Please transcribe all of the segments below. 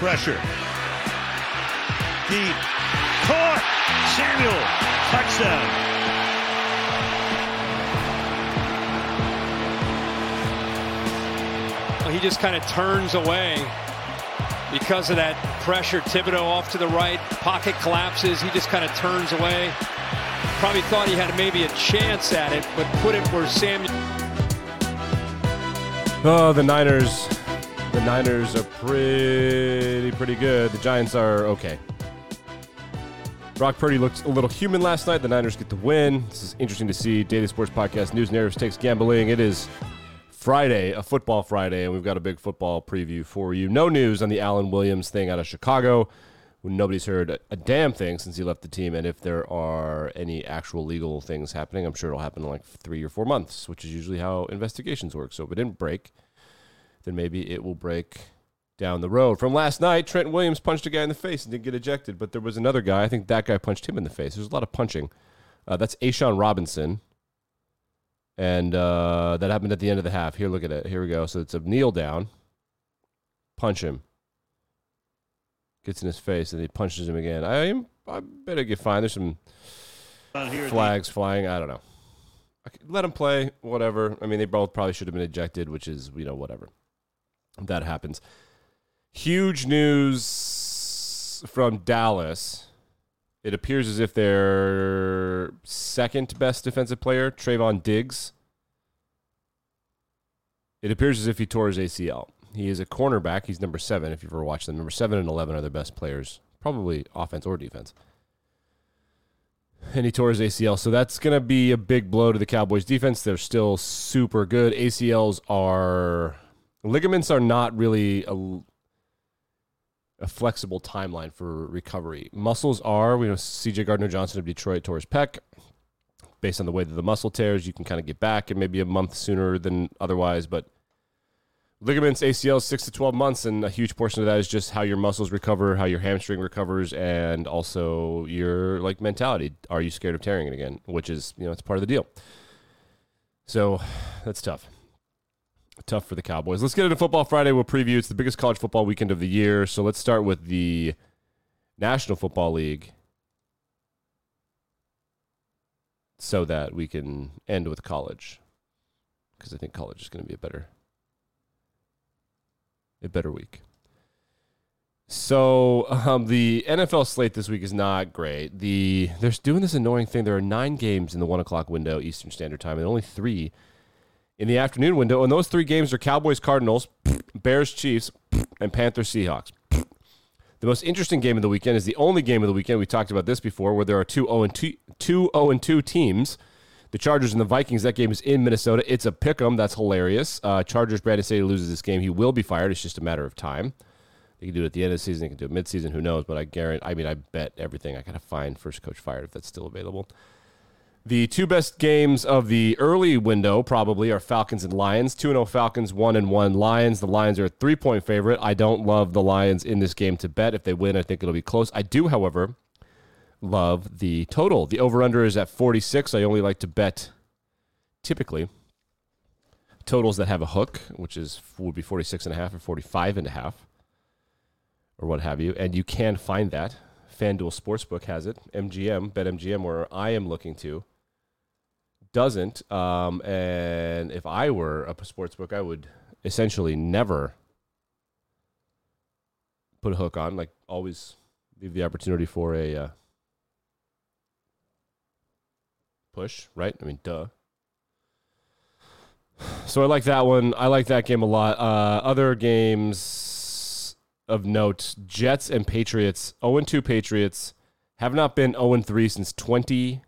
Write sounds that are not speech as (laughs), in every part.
pressure. Deep. Caught. Samuel. Touchdown. He just kind of turns away because of that pressure. Thibodeaux off to the right. Pocket collapses. He just kind of turns away. Probably thought he had maybe a chance at it, but put it where Samuel. Oh, the Niners. The Niners are pretty, pretty good. The Giants are okay. Brock Purdy looked a little human last night. The Niners get the win. This is interesting to see. Daily Sports Podcast News Narratives takes gambling. It is Friday, a football Friday, and we've got a big football preview for you. No news on the Alan Williams thing out of Chicago. Nobody's heard a, damn thing since he left the team, and if there are any actual legal things happening, I'm sure it'll happen in like three or four months, which is usually how investigations work. So if it didn't break, then maybe it will break down the road. From last night, Trent Williams punched a guy in the face and didn't get ejected, but there was another guy. I think that guy punched him in the face. There's a lot of punching. Uh, that's A'Shawn Robinson and uh, that happened at the end of the half. Here, look at it. Here we go. So it's a kneel down, punch him, gets in his face, and he punches him again. I I better get fine. There's some flags flying. I don't know. Let him play. Whatever. I mean, they both probably should have been ejected, which is you know whatever. That happens. Huge news from Dallas. It appears as if their second best defensive player, Trevon Diggs, it appears as if he tore his ACL. He is a cornerback. He's number seven, if you've ever watched them. Number seven and 11 are their best players, probably offense or defense. And he tore his ACL. So that's going to be a big blow to the Cowboys defense. They're still super good. ACLs are, ligaments are not really a, a flexible timeline for recovery. Muscles are, we know CJ Gardner Johnson of Detroit tore his pec. Based on the way that the muscle tears, you can kind of get back and maybe a month sooner than otherwise. But ligaments, ACLs, six to 12 months. And a huge portion of that is just how your muscles recover, how your hamstring recovers, and also your like mentality. Are you scared of tearing it again? Which is, you know, it's part of the deal. So (sighs) that's tough tough for the Cowboys. Let's get into Football Friday. We'll preview. It's the biggest college football weekend of the year. So let's start with the National Football League so that we can end with college because I think college is going to be a better a better week. So um, the NFL slate this week is not great. The they're doing this annoying thing. There are nine games in the one o'clock window Eastern Standard Time, and only three in the afternoon window. And those three games are Cowboys Cardinals, Bears Chiefs, and Panthers Seahawks. The most interesting game of the weekend is the only game of the weekend. We talked about this before, where there are two 0 2, two 0 2 teams. The Chargers and the Vikings. That game is in Minnesota. It's a pick 'em. That's hilarious. Uh, Chargers. Brandon Staley loses this game. He will be fired. It's just a matter of time. They can do it at the end of the season. They can do it mid-season. Who knows? But I guarantee. I mean, I bet everything. I gotta find first coach fired if that's still available. The two best games of the early window probably are Falcons and Lions. 2 0 Falcons, 1 and 1 Lions. The Lions are a three point favorite. I don't love the Lions in this game to bet. If they win, I think it'll be close. I do, however, love the total. The over under is at 46. I only like to bet typically totals that have a hook, which is would be 46 and a half or 45 and a half or what have you. And you can find that. FanDuel Sportsbook has it. MGM, BetMGM, where I am looking to doesn't. Um, and if I were a sports book, I would essentially never put a hook on. Like always, leave the opportunity for a uh, push. Right? I mean, duh. So I like that one. I like that game a lot. Uh, other games of note: Jets and Patriots. 0 2 Patriots have not been 0 3 since 20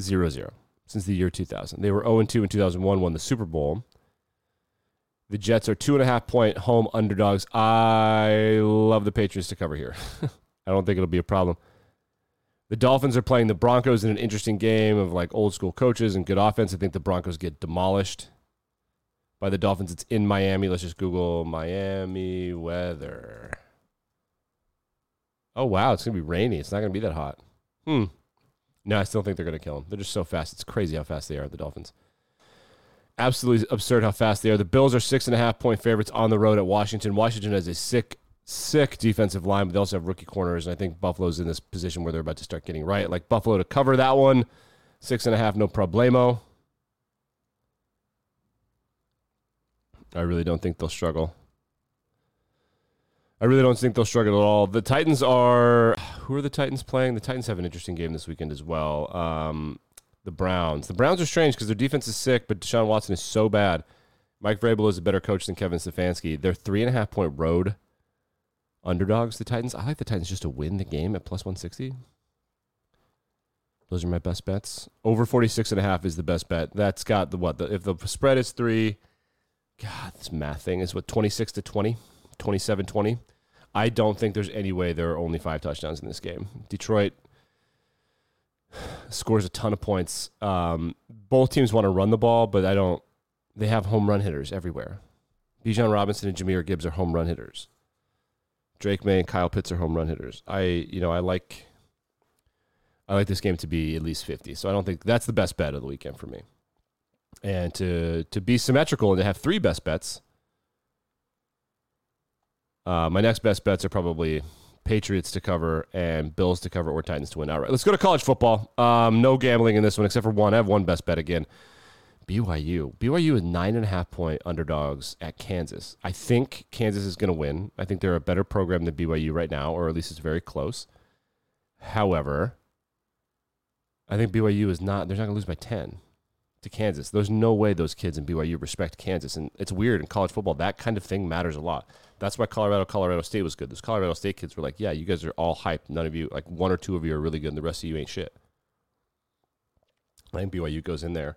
0 since the year 2000. They were 0 2 in 2001, won the Super Bowl. The Jets are two and a half point home underdogs. I love the Patriots to cover here. (laughs) I don't think it'll be a problem. The Dolphins are playing the Broncos in an interesting game of like old school coaches and good offense. I think the Broncos get demolished by the Dolphins. It's in Miami. Let's just Google Miami weather. Oh, wow. It's going to be rainy. It's not going to be that hot. Hmm. No, I still think they're going to kill him. They're just so fast. It's crazy how fast they are, the Dolphins. Absolutely absurd how fast they are. The Bills are six and a half point favorites on the road at Washington. Washington has a sick sick defensive line, but they also have rookie corners. And I think Buffalo's in this position where they're about to start getting right. Like Buffalo to cover that one, six and a half, no problemo. I really don't think they'll struggle. I really don't think they'll struggle at all. The Titans are. Who are the Titans playing? The Titans have an interesting game this weekend as well. Um, the Browns. The Browns are strange because their defense is sick, but Deshaun Watson is so bad. Mike Vrabel is a better coach than Kevin Stefanski. They're three and a half point road underdogs. The Titans. I like the Titans just to win the game at plus one sixty. Those are my best bets. Over 46 and a half is the best bet. That's got the what? The, if the spread is three, God, this math thing is what 26 to 20, 27 20. I don't think there's any way there are only five touchdowns in this game. Detroit scores a ton of points. Um, both teams want to run the ball, but I don't. They have home run hitters everywhere. Bijan Robinson and Jahmyr Gibbs are home run hitters. Drake May and Kyle Pitts are home run hitters. I, you know, I like. I like this game to be at least 50. So I don't think that's the best bet of the weekend for me. And to to be symmetrical and to have three best bets, uh, my next best bets are probably Patriots to cover and Bills to cover or Titans to win outright. Let's go to college football. Um, no gambling in this one except for one. I have one best bet again. BYU. BYU is nine and a half point underdogs at Kansas. I think Kansas is going to win. I think they're a better program than BYU right now, or at least it's very close. However, I think BYU is not. They're not going to lose by ten to Kansas. There's no way those kids in BYU respect Kansas, and it's weird in college football. That kind of thing matters a lot. That's why Colorado, Colorado State was good. Those Colorado State kids were like, "Yeah, you guys are all hyped. None of you, like one or two of you, are really good, and the rest of you ain't shit." Think BYU goes in there.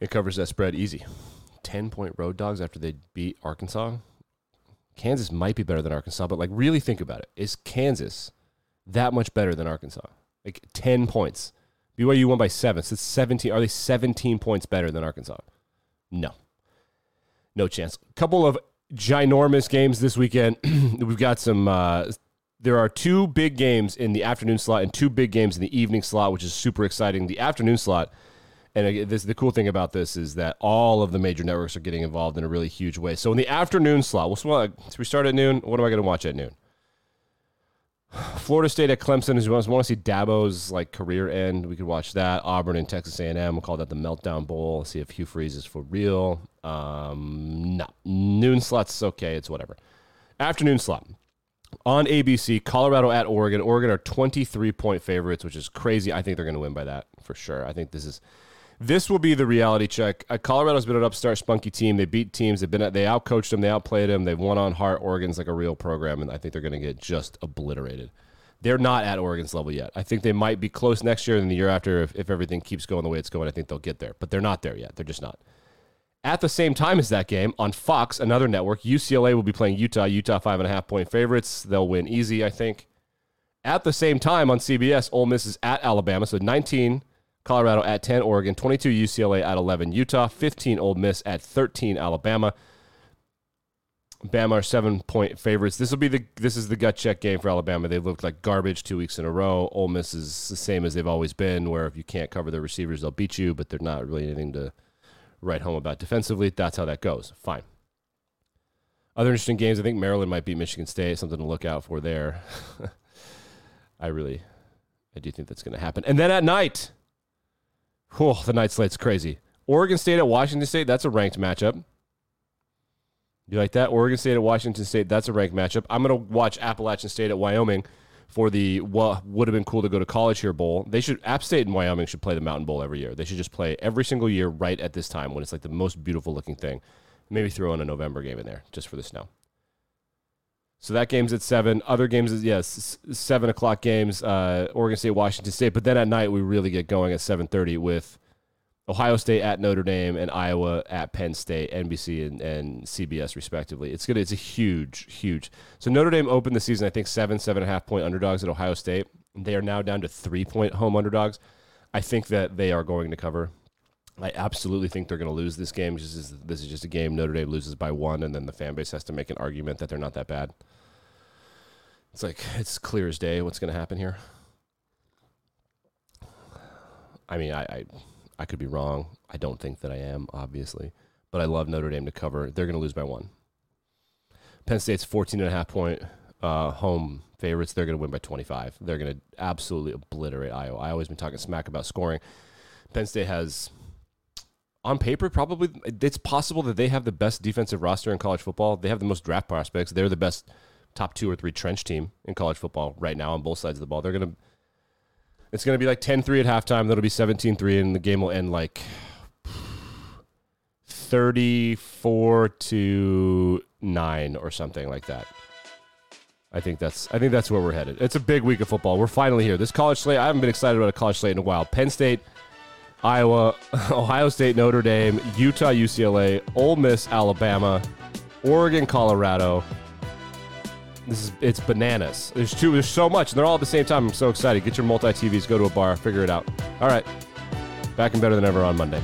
It covers that spread easy. Ten point road dogs after they beat Arkansas. Kansas might be better than Arkansas, but like really think about it. Is Kansas that much better than Arkansas? Like ten points. BYU won by seven. So it's 17. Are they 17 points better than Arkansas? No. No chance. A couple of ginormous games this weekend. (clears throat) We've got some. Uh, there are two big games in the afternoon slot and two big games in the evening slot, which is super exciting. The afternoon slot, and this the cool thing about this is that all of the major networks are getting involved in a really huge way. So in the afternoon slot, we'll, so we start at noon. What am I going to watch at noon? Florida State at Clemson. As you want to see Dabo's like career end, we could watch that. Auburn and Texas A&M. We'll call that the Meltdown Bowl. See if Hugh Freeze is for real. Um, no, noon slots okay. It's whatever. Afternoon slot on ABC. Colorado at Oregon. Oregon are twenty three point favorites, which is crazy. I think they're going to win by that for sure. I think this is this will be the reality check. Uh, Colorado's been an upstart, spunky team. They beat teams. They've been they outcoached them. They outplayed them. They've won on heart. Oregon's like a real program, and I think they're going to get just obliterated. They're not at Oregon's level yet. I think they might be close next year and the year after if, if everything keeps going the way it's going. I think they'll get there, but they're not there yet. They're just not. At the same time as that game on Fox, another network, UCLA will be playing Utah. Utah five and a half point favorites. They'll win easy, I think. At the same time on CBS, Ole Miss is at Alabama, so 19 Colorado at 10, Oregon, 22 UCLA at 11, Utah, 15 Ole Miss at 13, Alabama. Bama are seven point favorites. This will be the this is the gut check game for Alabama. They've looked like garbage two weeks in a row. Ole Miss is the same as they've always been, where if you can't cover their receivers, they'll beat you, but they're not really anything to write home about defensively. That's how that goes. Fine. Other interesting games, I think Maryland might beat Michigan State. Something to look out for there. (laughs) I really, I do think that's going to happen. And then at night, Oh, the night slate's crazy. Oregon State at Washington State, that's a ranked matchup. You like that? Oregon State at Washington State, that's a ranked matchup. I'm going to watch Appalachian State at Wyoming for the what would have been cool to go to college here bowl. They should App State and Wyoming should play the Mountain Bowl every year. They should just play every single year right at this time when it's like the most beautiful looking thing. Maybe throw in a November game in there just for the snow. So that game's at seven. Other games is yes, seven o'clock games. Uh, Oregon State, Washington State. But then at night we really get going at seven thirty with Ohio State at Notre Dame and Iowa at Penn State, NBC and, and CBS respectively. It's good. It's a huge, huge. So Notre Dame opened the season I think seven, seven and a half point underdogs at Ohio State. They are now down to three point home underdogs. I think that they are going to cover. I absolutely think they're going to lose this game. This is, this is just a game Notre Dame loses by one, and then the fan base has to make an argument that they're not that bad. It's like it's clear as day what's going to happen here. I mean, I, I, I could be wrong. I don't think that I am, obviously, but I love Notre Dame to cover. They're going to lose by one. Penn State's 14 and a half point uh, home favorites. They're going to win by 25. They're going to absolutely obliterate Iowa. I always been talking smack about scoring. Penn State has, on paper, probably it's possible that they have the best defensive roster in college football. They have the most draft prospects. They're the best top two or three trench team in college football right now on both sides of the ball. They're going to, it's going to be like 10 3 at halftime. That'll be 17 3, and the game will end like 34 to 9 or something like that. I think that's I think that's where we're headed. It's a big week of football. We're finally here. This college slate, I haven't been excited about a college slate in a while. Penn State, Iowa, (laughs) Ohio State, Notre Dame, Utah, UCLA, Ole Miss, Alabama, Oregon, Colorado. This is it's bananas. There's two. There's so much, and they're all at the same time. I'm so excited. Get your multi TVs, go to a bar, figure it out. All right, back and better than ever on Monday.